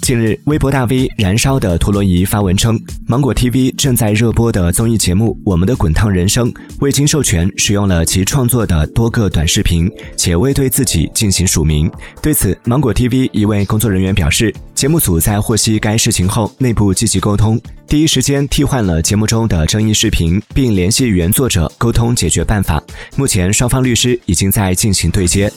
近日微博大 v 燃烧的陀螺仪发文称芒果 tv 正在热播的综艺节目我们的滚烫人生未经授权使用了其创作的多个短视频且未对自己进行署名。对此芒果 tv 一位工作人员表示节目组在获悉该事情后内部积极沟通第一时间替换了节目中的争议视频并联系原作者沟通解决办法。目前双方律师已经在进行对接。